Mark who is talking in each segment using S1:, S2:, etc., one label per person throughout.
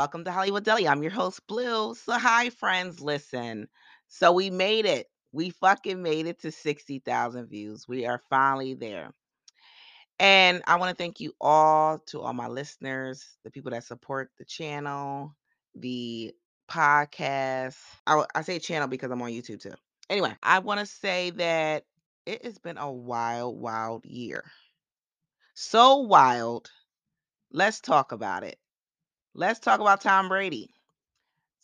S1: Welcome to Hollywood Deli. I'm your host, Bleu. So, hi, friends. Listen, so we made it. We fucking made it to 60,000 views. We are finally there. And I want to thank you all to all my listeners, the people that support the channel, the podcast. I, I say channel because I'm on YouTube too. Anyway, I want to say that it has been a wild, wild year. So wild. Let's talk about it. Let's talk about Tom Brady.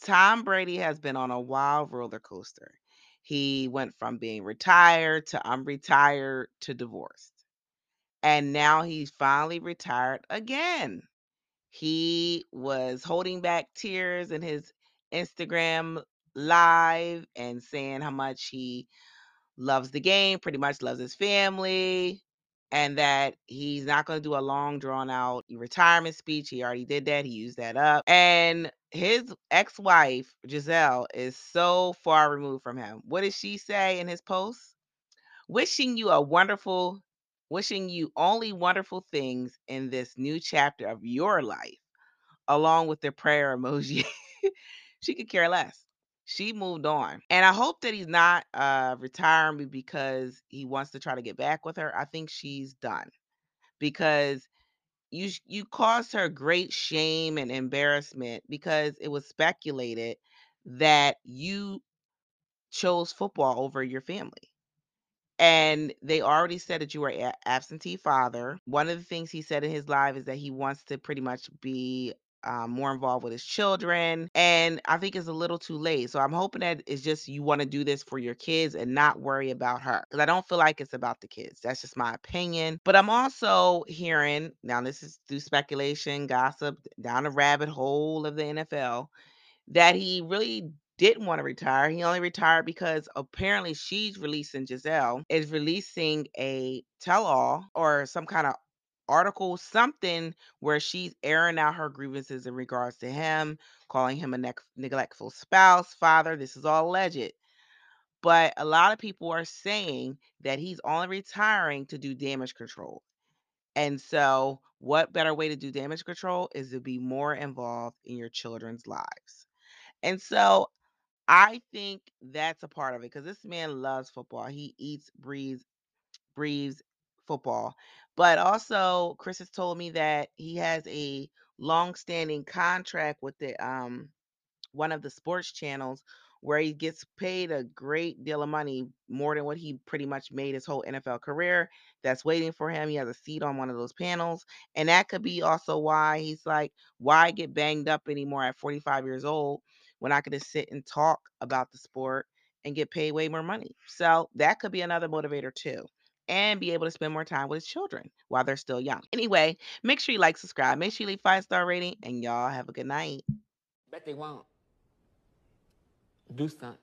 S1: Tom Brady has been on a wild roller coaster. He went from being retired to unretired to divorced. And now he's finally retired again. He was holding back tears in his Instagram live and saying how much he loves the game, pretty much loves his family, and that he's not going to do a long drawn out retirement speech. He already did that. He used that up. And his ex-wife, Gisele, is so far removed from him. What did she say in his post? Wishing you a wonderful wishing you only wonderful things in this new chapter of your life, along with the prayer emoji. she could care less. She moved on. And I hope that he's not uh retiring because he wants to try to get back with her. I think she's done. Because you you caused her great shame and embarrassment because it was speculated that you chose football over your family. And they already said that you were absentee father. One of the things he said in his live is that he wants to pretty much be um, more involved with his children. And I think it's a little too late. So I'm hoping that it's just you want to do this for your kids and not worry about her. Because I don't feel like it's about the kids. That's just my opinion. But I'm also hearing now, this is through speculation, gossip, down a rabbit hole of the NFL, that he really didn't want to retire. He only retired because apparently she's releasing Gisele is releasing a tell all or some kind of article, something where she's airing out her grievances in regards to him, calling him a ne- neglectful spouse, father. This is all alleged. But a lot of people are saying that he's only retiring to do damage control. And so, what better way to do damage control is to be more involved in your children's lives. And so, I think that's a part of it because this man loves football. He eats, breathes, breathes football. But also, Chris has told me that he has a long-standing contract with the um one of the sports channels where he gets paid a great deal of money, more than what he pretty much made his whole NFL career. That's waiting for him. He has a seat on one of those panels. And that could be also why he's like, why get banged up anymore at 45 years old when I could just sit and talk about the sport and get paid way more money? So that could be another motivator too. And be able to spend more time with his children while they're still young. Anyway, make sure you like, subscribe, make sure you leave five star rating, and y'all have a good night.
S2: Bet they won't. Do something.